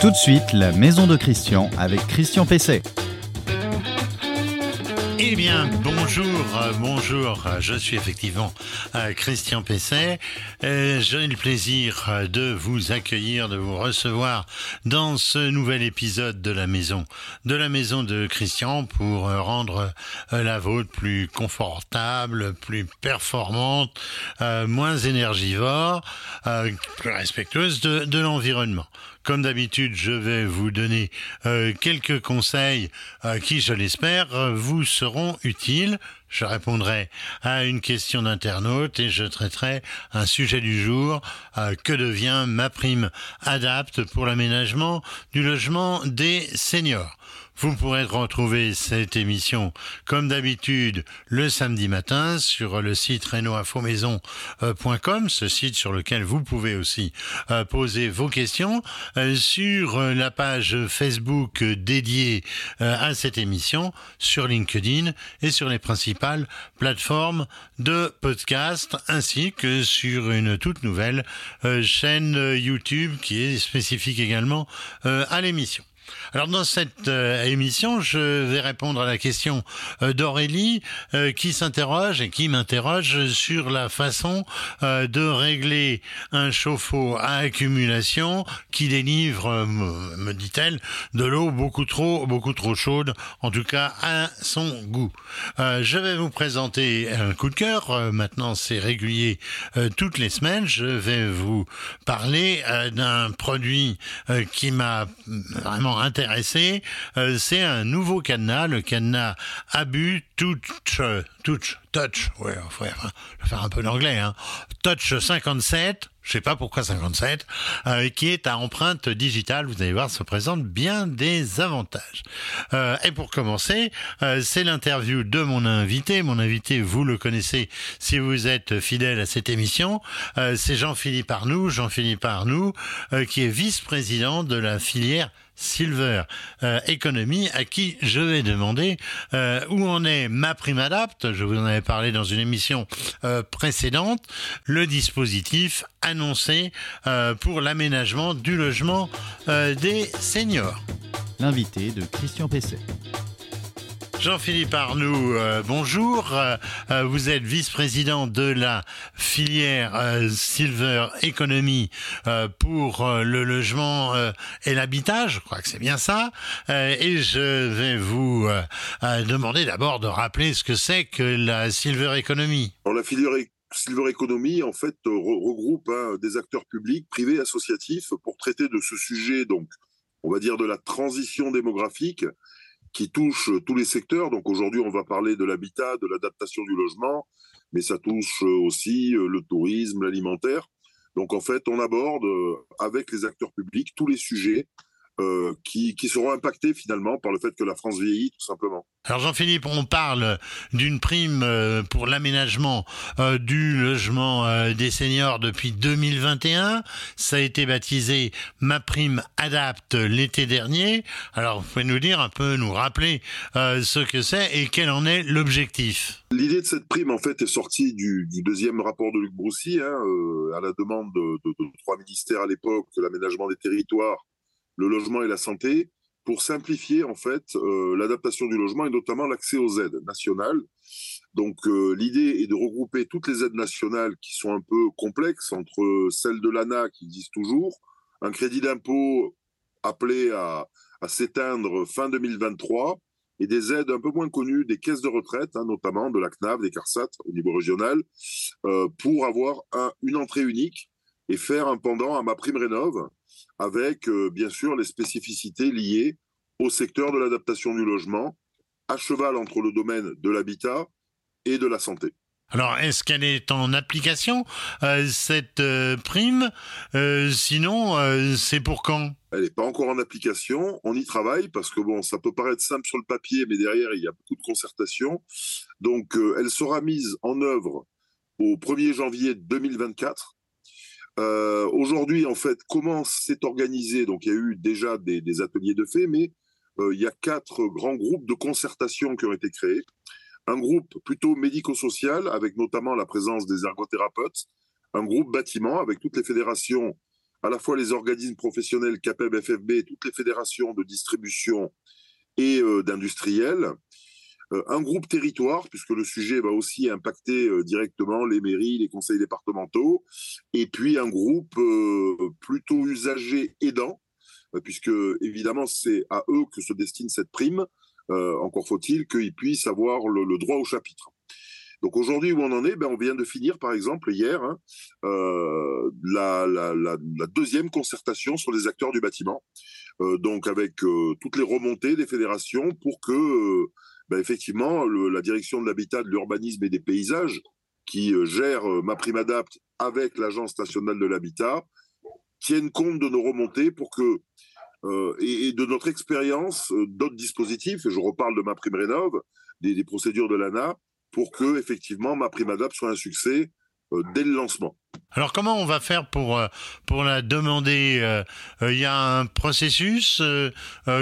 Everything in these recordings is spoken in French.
Tout de suite, la maison de Christian avec Christian Pesset. Eh bien, bonjour, euh, bonjour. Je suis effectivement euh, Christian Pesset. Euh, J'ai le plaisir de vous accueillir, de vous recevoir dans ce nouvel épisode de la maison, de la maison de Christian pour rendre la vôtre plus confortable, plus performante, moins énergivore, plus respectueuse de l'environnement. Comme d'habitude, je vais vous donner euh, quelques conseils euh, qui, je l'espère, vous seront utiles. Je répondrai à une question d'internaute et je traiterai un sujet du jour. euh, que devient ma prime adapte pour l'aménagement du logement des seniors? Vous pourrez retrouver cette émission, comme d'habitude, le samedi matin sur le site renoinfomaison.com, ce site sur lequel vous pouvez aussi euh, poser vos questions, euh, sur euh, la page Facebook dédiée à cette émission, sur LinkedIn et sur les principales plateformes de podcast, ainsi que sur une toute nouvelle chaîne YouTube qui est spécifique également à l'émission. Alors dans cette euh, émission, je vais répondre à la question euh, d'Aurélie euh, qui s'interroge et qui m'interroge sur la façon de régler un chauffe-eau à accumulation qui délivre, me, dit-elle, de l'eau beaucoup trop, beaucoup trop chaude, en tout cas à son goût. Je vais vous présenter un coup de cœur. Maintenant, c'est régulier toutes les semaines. Je vais vous parler d'un produit qui m'a vraiment intéressé. Euh, c'est un nouveau cadenas, le cadenas Abu Touch, Touch, Touch, ouais, faut faire, faire un peu d'anglais, hein. Touch 57. Je sais pas pourquoi 57, euh, qui est à empreinte digitale. Vous allez voir, se présente bien des avantages. Euh, et pour commencer, euh, c'est l'interview de mon invité. Mon invité, vous le connaissez si vous êtes fidèle à cette émission. Euh, c'est Jean-Philippe Arnoux. Jean-Philippe Arnoux, euh, qui est vice-président de la filière Silver euh, Economy, à qui je vais demander euh, où en est ma prime adapte. Je vous en avais parlé dans une émission euh, précédente. Le dispositif annoncé pour l'aménagement du logement des seniors. L'invité de Christian Pesset. Jean-Philippe Arnoux, euh, bonjour. Euh, euh, vous êtes vice-président de la filière Silver Economy pour le logement et l'habitat. Je crois que c'est bien ça. Et je vais vous demander d'abord de rappeler ce que c'est que la Silver Economy. Alors, la filière Silver Economy, en fait, re- regroupe hein, des acteurs publics, privés, associatifs, pour traiter de ce sujet, donc, on va dire de la transition démographique, qui touche euh, tous les secteurs. Donc, aujourd'hui, on va parler de l'habitat, de l'adaptation du logement, mais ça touche euh, aussi euh, le tourisme, l'alimentaire. Donc, en fait, on aborde avec les acteurs publics tous les sujets euh, qui, qui seront impactés finalement par le fait que la France vieillit, tout simplement. Alors Jean-Philippe, on parle d'une prime euh, pour l'aménagement euh, du logement euh, des seniors depuis 2021. Ça a été baptisé Ma prime adapte l'été dernier. Alors vous pouvez nous dire un peu, nous rappeler euh, ce que c'est et quel en est l'objectif? L'idée de cette prime, en fait, est sortie du, du deuxième rapport de Luc Broussy, hein, euh, à la demande de, de- de trois ministères à l'époque, l'aménagement des territoires, le logement et la santé, pour simplifier, en fait, euh, l'adaptation du logement et notamment l'accès aux aides nationales. Donc, euh, l'idée est de regrouper toutes les aides nationales qui sont un peu complexes, entre celles de l'ANA qui existent toujours, un crédit d'impôt appelé à, s'éteindre fin 2023, et des aides un peu moins connues des caisses de retraite, hein, notamment de la CNAV, des CARSAT au niveau régional, euh, pour avoir un- une entrée unique et faire un pendant à ma prime rénov avec euh, bien sûr les spécificités liées au secteur de l'adaptation du logement, à cheval entre le domaine de l'habitat et de la santé. Alors est-ce qu'elle est en application euh, cette euh, prime? Euh, Sinon, c'est pour quand? Elle n'est pas encore en application, on y travaille parce que bon, ça peut paraître simple sur le papier, mais derrière il y a beaucoup de concertation. Donc elle sera mise en œuvre au 1er janvier 2024. Euh, Aujourd'hui, en fait, comment c'est organisé? Donc il y a eu déjà des, ateliers de fait, mais euh, il y a quatre grands groupes de concertation qui ont été créés. Un groupe plutôt médico-social, avec notamment la présence des ergothérapeutes. Un groupe bâtiment, avec toutes les fédérations à la fois les organismes professionnels CAPEB, FFB, toutes les fédérations de distribution et d'industriels, un groupe territoire, puisque le sujet va aussi impacter directement les mairies, les conseils départementaux, et puis un groupe plutôt usagé aidant, puisque évidemment c'est à eux que se destine cette prime. encore faut-il qu'ils puissent avoir le, droit au chapitre. Donc aujourd'hui, où on en est? Ben, On vient de finir, par exemple, hier, hein, euh, la, deuxième concertation sur les acteurs du bâtiment, euh, donc avec euh, toutes les remontées des fédérations pour que, euh, ben, effectivement, la direction de l'habitat, de l'urbanisme et des paysages, qui euh, gère ma prime adapt avec l'Agence nationale de l'habitat, tienne compte de nos remontées pour que et, et, de notre expérience d'autres dispositifs, et je reparle de ma prime rénov, des, des procédures de l'ANA, pour que effectivement ma prime adap soit un succès euh, dès le lancement. Alors comment on va faire pour euh, pour la demander euh, Il y a un processus.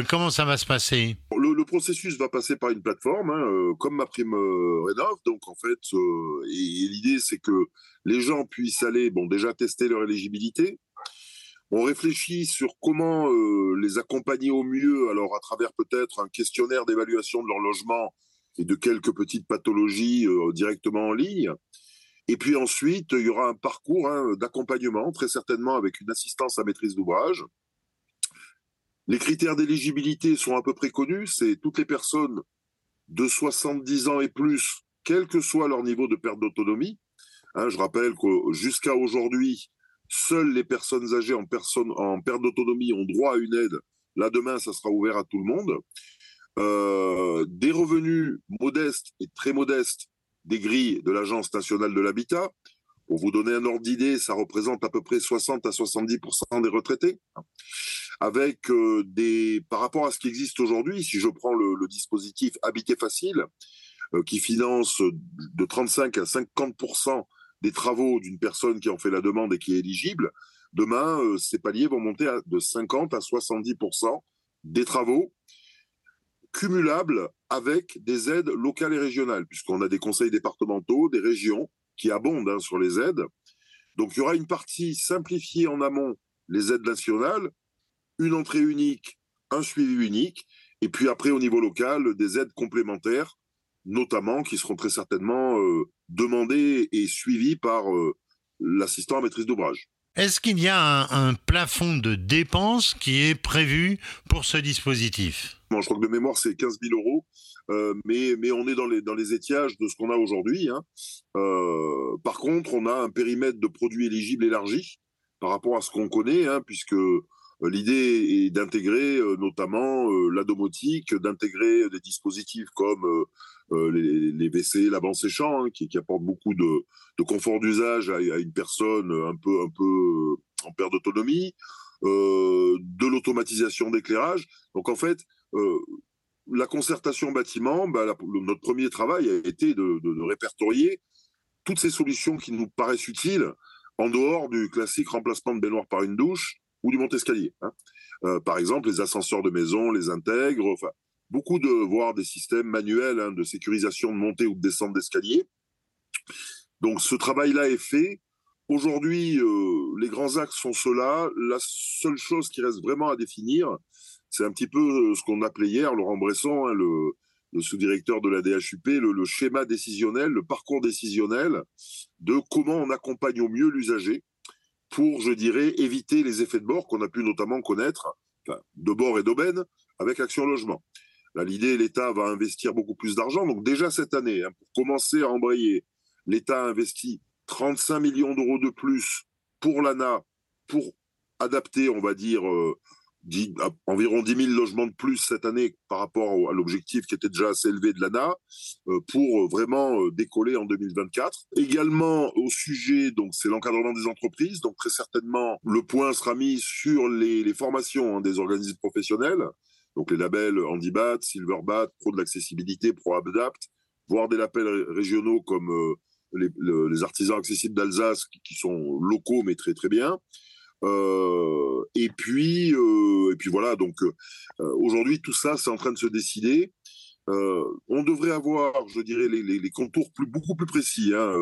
comment ça va se passer? Le, le, processus va passer par une plateforme, hein, comme ma prime rénov. Donc en fait, et, l'idée c'est que les gens puissent aller, bon déjà tester leur éligibilité. On réfléchit sur comment les accompagner au mieux, alors à travers peut-être un questionnaire d'évaluation de leur logement et de quelques petites pathologies euh, directement en ligne. Et puis ensuite, il y aura un parcours hein, d'accompagnement, très certainement avec une assistance à maîtrise d'ouvrage. Les critères d'éligibilité sont à peu près connus, c'est toutes les personnes de 70 ans et plus, quel que soit leur niveau de perte d'autonomie. Hein, je rappelle que jusqu'à aujourd'hui, seules les personnes âgées en, personne, en perte d'autonomie ont droit à une aide. Là, demain, ça sera ouvert à tout le monde. Euh, des revenus modestes et très modestes des grilles de l'Agence nationale de l'habitat. Pour vous donner un ordre d'idée, ça représente à peu près 60 à 70% des retraités. Avec euh, des, par rapport à ce qui existe aujourd'hui, si je prends le, dispositif Habiter Facile, euh, qui finance de 35 à 50% des travaux d'une personne qui en fait la demande et qui est éligible, demain, euh, ces paliers vont monter à, de 50 à 70% des travaux cumulable avec des aides locales et régionales, puisqu'on a des conseils départementaux, des régions qui abondent hein, sur les aides. Donc il y aura une partie simplifiée en amont, les aides nationales, une entrée unique, un suivi unique, et puis après au niveau local, des aides complémentaires, notamment qui seront très certainement euh, demandées et suivies par euh, l'assistant à maîtrise d'ouvrage. Est-ce qu'il y a un, plafond de dépenses qui est prévu pour ce dispositif? Je crois que de mémoire, c'est 15 000 euros. Euh, mais, mais on est dans les, dans les étiages de ce qu'on a aujourd'hui. Hein. Euh, par contre, on a un périmètre de produits éligibles élargi par rapport à ce qu'on connaît, hein, puisque euh, l'idée est d'intégrer notamment la domotique, d'intégrer des dispositifs comme les, les, WC, la bande séchant, hein, qui, qui apportent beaucoup de, confort d'usage à, une personne un peu, un peu en perte d'autonomie, euh, de l'automatisation d'éclairage. Donc en fait, euh, la concertation bâtiment, bah, notre premier travail a été de, répertorier toutes ces solutions qui nous paraissent utiles en dehors du classique remplacement de baignoire par une douche ou du monte-escalier. Hein. Euh, par exemple, les ascenseurs de maison, les intègres, beaucoup de voir des systèmes manuels hein, de sécurisation de montée ou de descente d'escalier. Donc ce travail-là est fait. Aujourd'hui, euh, les grands axes sont ceux-là. La seule chose qui reste vraiment à définir, c'est un petit peu euh, ce qu'on appelait hier, Laurent Bresson, hein, le, sous-directeur de la DHUP, le, schéma décisionnel, le parcours décisionnel de comment on accompagne au mieux l'usager pour, je dirais, éviter les effets de bord qu'on a pu notamment connaître, de bord et d'aubaine, avec Action Logement. L'idée, l'État va investir beaucoup plus d'argent. Donc déjà cette année, hein, pour commencer à embrayer, l'État a investi 35 millions d'euros de plus pour l'ANA, pour adapter, on va dire, euh, 10, environ 10 000 logements de plus cette année par rapport à l'objectif qui était déjà assez élevé de l'ANA, euh, pour vraiment euh, décoller en 2024. Également au sujet, donc c'est l'encadrement des entreprises, donc très certainement le point sera mis sur les, les formations hein, des organismes professionnels donc les labels Handibat, Silverbat, Pro de l'accessibilité, Pro Adapt, voire des labels régionaux comme euh, les, le, les, artisans accessibles d'Alsace qui, sont locaux mais très très bien. Euh, et puis euh, et puis voilà donc aujourd'hui tout ça c'est en train de se décider. On devrait avoir, je dirais, les, contours beaucoup plus précis. Hein,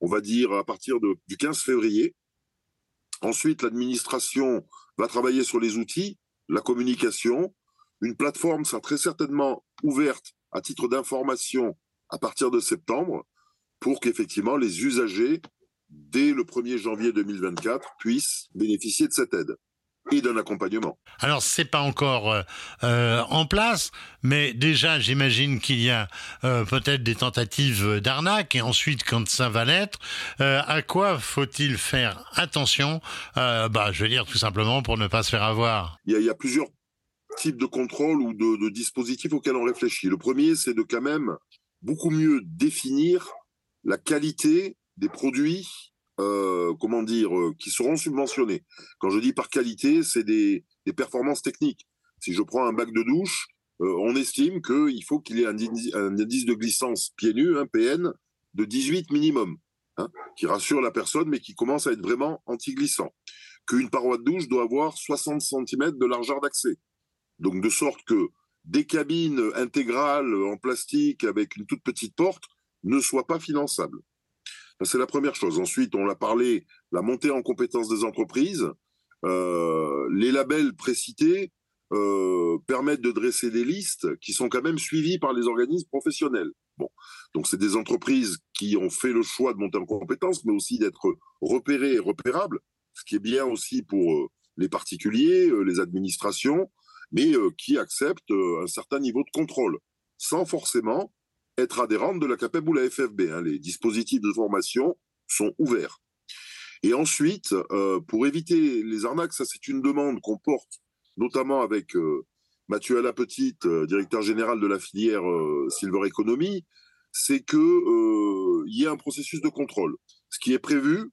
on va dire à partir du 15 février, Ensuite, l'administration va travailler sur les outils, la communication. Une plateforme sera très certainement ouverte à titre d'information à partir de septembre pour qu'effectivement les usagers, dès le 1er janvier 2024, puissent bénéficier de cette aide et d'un accompagnement. Alors c'est pas encore euh, euh, en place, mais déjà j'imagine qu'il y a euh, peut-être des tentatives d'arnaque et ensuite quand ça va l'être, à quoi faut-il faire attention? Bah je veux dire tout simplement pour ne pas se faire avoir. Il y a, il y a plusieurs types de contrôles ou de, de dispositifs auxquels on réfléchit. Le premier c'est de quand même beaucoup mieux définir la qualité des produits euh, comment dire, euh, qui seront subventionnés. Quand je dis par qualité, c'est des, performances techniques. Si je prends un bac de douche, euh, on estime qu'il faut qu'il ait un, indice de glissance pieds nus, un PN, de 18 minimum, hein, qui rassure la personne, mais qui commence à être vraiment anti-glissant. Qu'une paroi de douche doit avoir 60 cm de largeur d'accès. Donc de sorte que des cabines intégrales en plastique avec une toute petite porte ne soient pas finançables. C'est la première chose. Ensuite, on l'a parlé, la montée en compétences des entreprises. Euh, les labels précités euh, permettent de dresser des listes qui sont quand même suivies par les organismes professionnels. Bon, donc c'est des entreprises qui ont fait le choix de monter en compétences, mais aussi d'être repérées et repérables, ce qui est bien aussi pour euh, les particuliers, les administrations, mais qui acceptent un certain niveau de contrôle, sans forcément être adhérente de la CAPEB ou la FFB. Hein. Les dispositifs de formation sont ouverts. Et ensuite, euh, pour éviter les arnaques, ça c'est une demande qu'on porte notamment avec euh, Mathieu Alapetite, euh, directeur général de la filière Silver Economy, c'est que il y ait un processus de contrôle. Ce qui est prévu,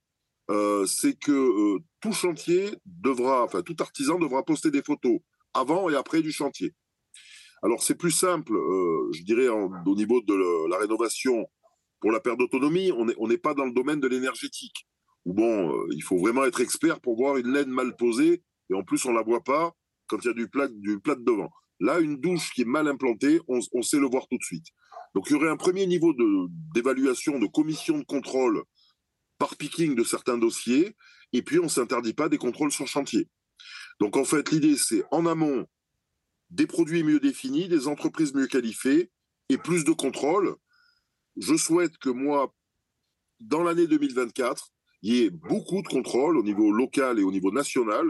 c'est que tout chantier devra, enfin tout artisan devra poster des photos avant et après du chantier. Alors c'est plus simple, euh, je dirais, au niveau de la rénovation pour la perte d'autonomie, on n'est pas dans le domaine de l'énergétique. Où bon, euh, il faut vraiment être expert pour voir une laine mal posée, et en plus on la voit pas quand il y a du plat, devant. Là, une douche qui est mal implantée, on, sait le voir tout de suite. Donc il y aurait un premier niveau d'évaluation, de, commission de contrôle par picking de certains dossiers, et puis on s'interdit pas des contrôles sur chantier. Donc en fait, l'idée c'est en amont des produits mieux définis, des entreprises mieux qualifiées et plus de contrôle. Je souhaite que moi, dans l'année 2024, il y ait beaucoup de contrôle au niveau local et au niveau national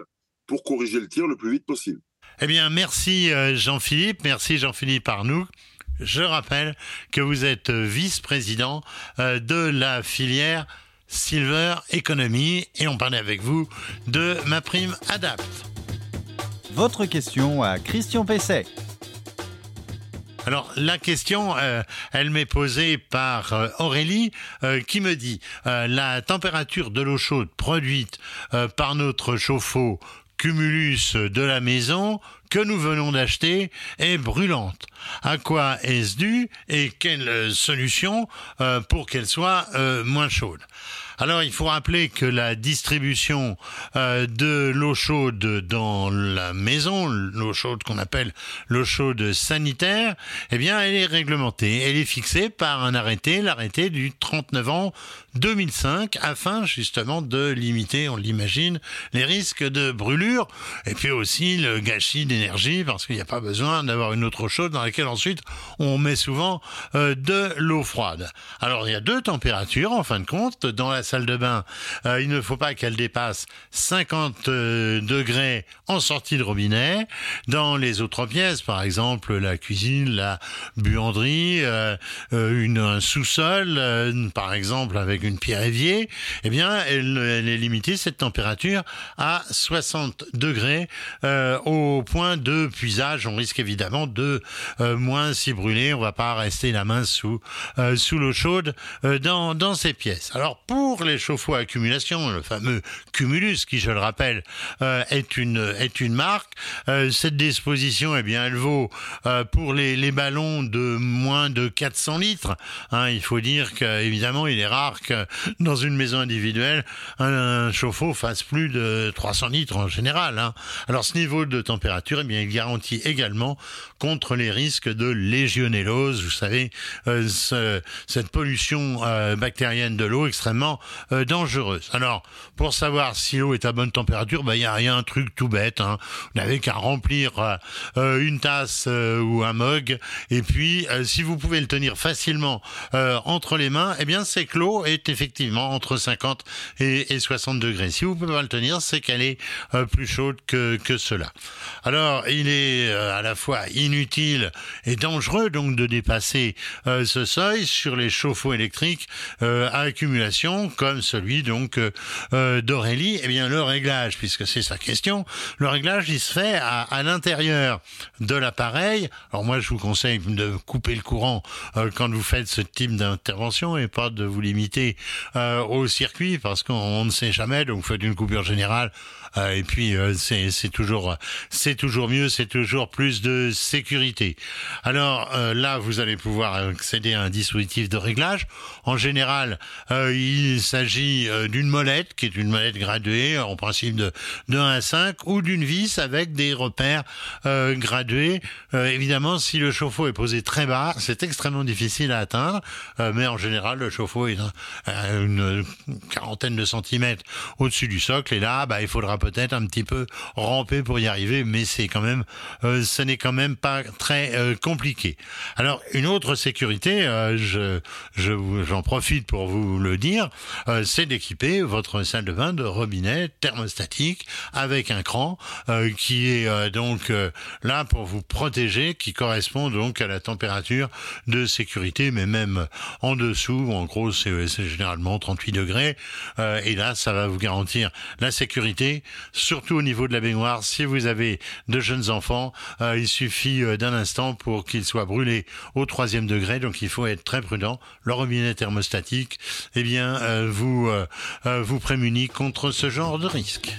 pour corriger le tir le plus vite possible. Eh bien, merci euh, Jean-Philippe, merci Jean-Philippe Arnoux. Je rappelle que vous êtes vice-président euh, de la filière Silver Economy et on parlait avec vous de ma prime Adapt. Votre question à Christian Pesset. Alors la question, euh, elle m'est posée par euh, Aurélie euh, qui me dit la température de l'eau chaude produite par notre chauffe-eau Cumulus de la maison que nous venons d'acheter est brûlante. À quoi est-ce dû et quelle solution pour qu'elle soit moins chaude? Alors il faut rappeler que la distribution euh, de l'eau chaude dans la maison, l'eau chaude qu'on appelle l'eau chaude sanitaire, eh bien elle est réglementée, elle est fixée par un arrêté, l'arrêté du 39 ans 2005 afin justement de limiter, on l'imagine, les risques de brûlure et puis aussi le gâchis d'énergie parce qu'il n'y a pas besoin d'avoir une autre chaude dans laquelle ensuite on met souvent euh, de l'eau froide. Alors il y a deux températures en fin de compte. Dans la salle de bain, euh, il ne faut pas qu'elle dépasse 50 euh, degrés en sortie de robinet. Dans les autres pièces, par exemple la cuisine, la buanderie, une, un sous-sol, par exemple avec une pierre évier, eh bien, elle, est limitée, cette température, à 60 degrés euh, au point de puisage. On risque évidemment de euh, moins s'y brûler. On va pas rester la main sous, euh, sous l'eau chaude dans, dans ces pièces. Alors, pour les chauffe-eau à accumulation, le fameux Cumulus, qui, je le rappelle, est, une, est une marque, cette disposition, eh bien, elle vaut pour les, les ballons de moins de 400 litres. Hein, il faut dire qu'évidemment, il est rare dans une maison individuelle, un, chauffe-eau fasse plus de 300 litres en général. Hein. Alors ce niveau de température, eh bien, il garantit également contre les risques de légionellose. Vous savez, euh, cette pollution euh, bactérienne de l'eau extrêmement dangereuse. Alors, pour savoir si l'eau est à bonne température, bah, il y, a, a un truc tout bête. Hein. Vous n'avez qu'à remplir une tasse ou un mug, et puis si vous pouvez le tenir facilement entre les mains, eh bien c'est que l'eau est effectivement entre 50 et, 60 degrés. Si vous pouvez pas le tenir, c'est qu'elle est plus chaude que, que cela. Alors, il est à la fois inutile et dangereux donc de dépasser euh, ce seuil sur les chauffe-eau électriques euh, à accumulation comme celui donc euh, d'Aurélie. Eh bien le réglage, puisque c'est sa question, le réglage il se fait à, l'intérieur de l'appareil. Alors moi je vous conseille de couper le courant quand vous faites ce type d'intervention et pas de vous limiter au circuit parce qu'on ne sait jamais. Donc faites une coupure générale et puis c'est toujours c'est toujours mieux, c'est toujours plus de sécurité. Alors là vous allez pouvoir accéder à un dispositif de réglage. En général, euh, il s'agit euh, d'une molette, qui est une molette graduée, en principe de, de 1 à 5, ou d'une vis avec des repères euh, gradués. évidemment, si le chauffe-eau est posé très bas, c'est extrêmement difficile à atteindre, mais en général, le chauffe-eau est à une quarantaine de centimètres au-dessus du socle, et là, bah, il faudra peut-être un petit peu ramper pour y arriver, mais c'est quand même, ce n'est quand même pas très compliqué. Alors, une autre sécurité, euh, je, j'en profite pour vous le dire, euh, c'est d'équiper votre salle de bain de robinet thermostatique avec un cran euh, qui est donc là pour vous protéger, qui correspond donc à la température de sécurité, mais même en dessous, en gros c'est généralement 38 degrés, et là ça va vous garantir la sécurité, surtout au niveau de la baignoire. Si vous avez de jeunes enfants, il suffit d'un instant pour qu'ils soient brûlés au troisième degré, donc il faut être très prudent. Le robinet thermostatique, eh bien, euh, vous euh, euh, vous prémunit contre ce genre de risque.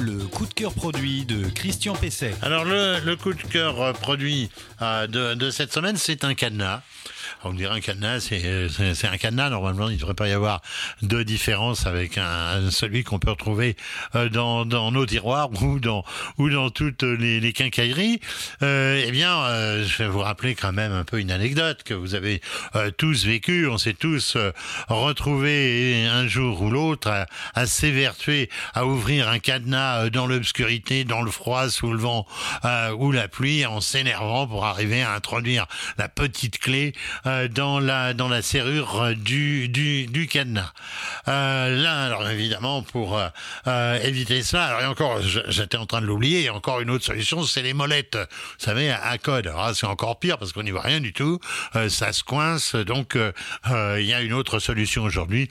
Le coup de cœur produit de Christian Pesset. Alors le, coup de cœur produit de, de cette semaine, c'est un cadenas on dirait un cadenas, c'est un cadenas. Normalement, il ne devrait pas y avoir de différence avec un, celui qu'on peut retrouver euh, dans, dans nos tiroirs ou dans ou dans toutes les, les quincailleries. Euh, eh bien, euh, je vais vous rappeler quand même un peu une anecdote que vous avez euh, tous vécu. On s'est tous retrouvés un jour ou l'autre à, à s'évertuer à ouvrir un cadenas dans l'obscurité, dans le froid, sous le vent ou la pluie, en s'énervant pour arriver à introduire la petite clé euh, dans la dans la serrure euh, du du, du cadenas. Euh, là, alors évidemment, pour euh, éviter ça, alors encore, j'étais en train de l'oublier. Encore une autre solution, c'est les molettes. Vous savez, à, code. Alors c'est encore pire parce qu'on n'y voit rien du tout. ça se coince. Donc il y a une autre solution aujourd'hui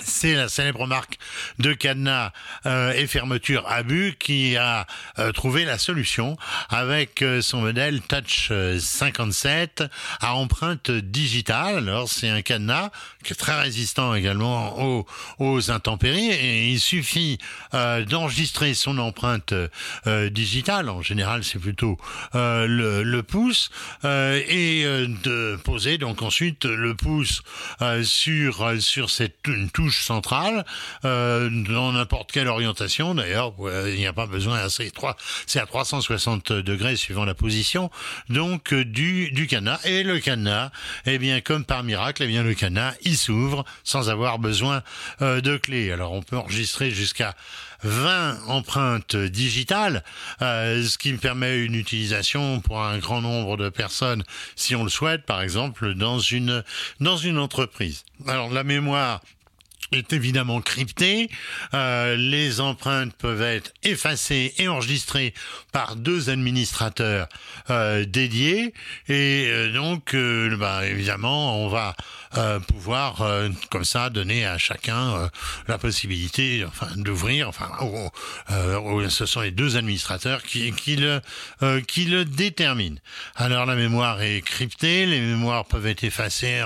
c'est la célèbre marque de cadenas euh, et fermeture Abu qui a euh, trouvé la solution avec euh, son modèle Touch 57 à empreinte digitale. Alors c'est un cadenas qui est très résistant également aux, intempéries et il suffit d'enregistrer son empreinte digitale. En général c'est plutôt le, le, pouce et de poser donc ensuite le pouce sur sur cette une touche centrale euh, dans n'importe quelle orientation. D'ailleurs, il n'y a pas besoin c'est c'est à 360 degrés suivant la position. Donc euh, du du et le cadenas, eh bien comme par miracle, eh bien le cadenas il s'ouvre sans avoir besoin euh, de clé. Alors on peut enregistrer jusqu'à 20 empreintes digitales, ce qui me permet une utilisation pour un grand nombre de personnes, si on le souhaite, par exemple, dans une, dans une entreprise. Alors, la mémoire est évidemment crypté. Euh, les empreintes peuvent être effacées et enregistrées par deux administrateurs euh, dédiés. Et euh, donc, bah, évidemment, on va euh, pouvoir comme ça donner à chacun la possibilité, enfin, d'ouvrir. Enfin, ce sont les deux administrateurs qui, qui le qui le déterminent. Alors, la mémoire est cryptée. Les mémoires peuvent être effacées,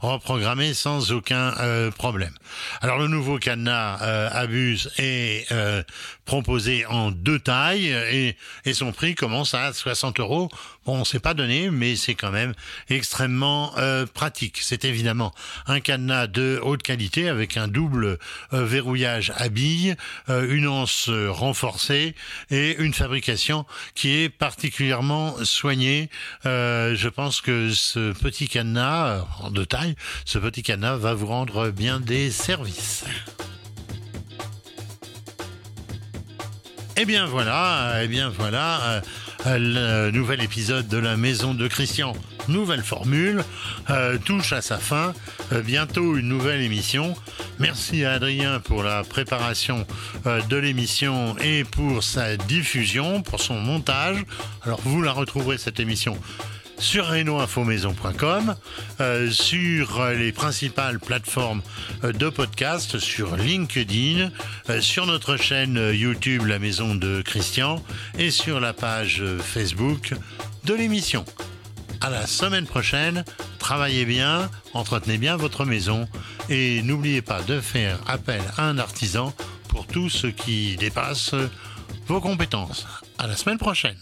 reprogrammées sans aucun problème. Alors le nouveau cadenas euh, Abuse euh, proposé en deux tailles et, et, son prix commence à 60 euros. Bon, on s'est pas donné, mais c'est quand même extrêmement euh, pratique. C'est évidemment un cadenas de haute qualité avec un double euh, verrouillage à billes, euh, une anse renforcée et une fabrication qui est particulièrement soignée. Euh, je pense que ce petit cadenas de taille, ce petit cadenas va vous rendre bien des services. Eh bien voilà, eh bien voilà, le nouvel épisode de la maison de Christian, nouvelle formule, euh, touche à sa fin. Euh, bientôt une nouvelle émission. Merci à Adrien pour la préparation euh, de l'émission et pour sa diffusion, pour son montage. Alors vous la retrouverez cette émission sur renoinfomaison.com, euh, sur les principales plateformes euh, de podcast, sur LinkedIn, euh, sur notre chaîne YouTube La Maison de Christian et sur la page Facebook de l'émission. À la semaine prochaine, travaillez bien, entretenez bien votre maison et n'oubliez pas de faire appel à un artisan pour tout ce qui dépasse vos compétences. À la semaine prochaine.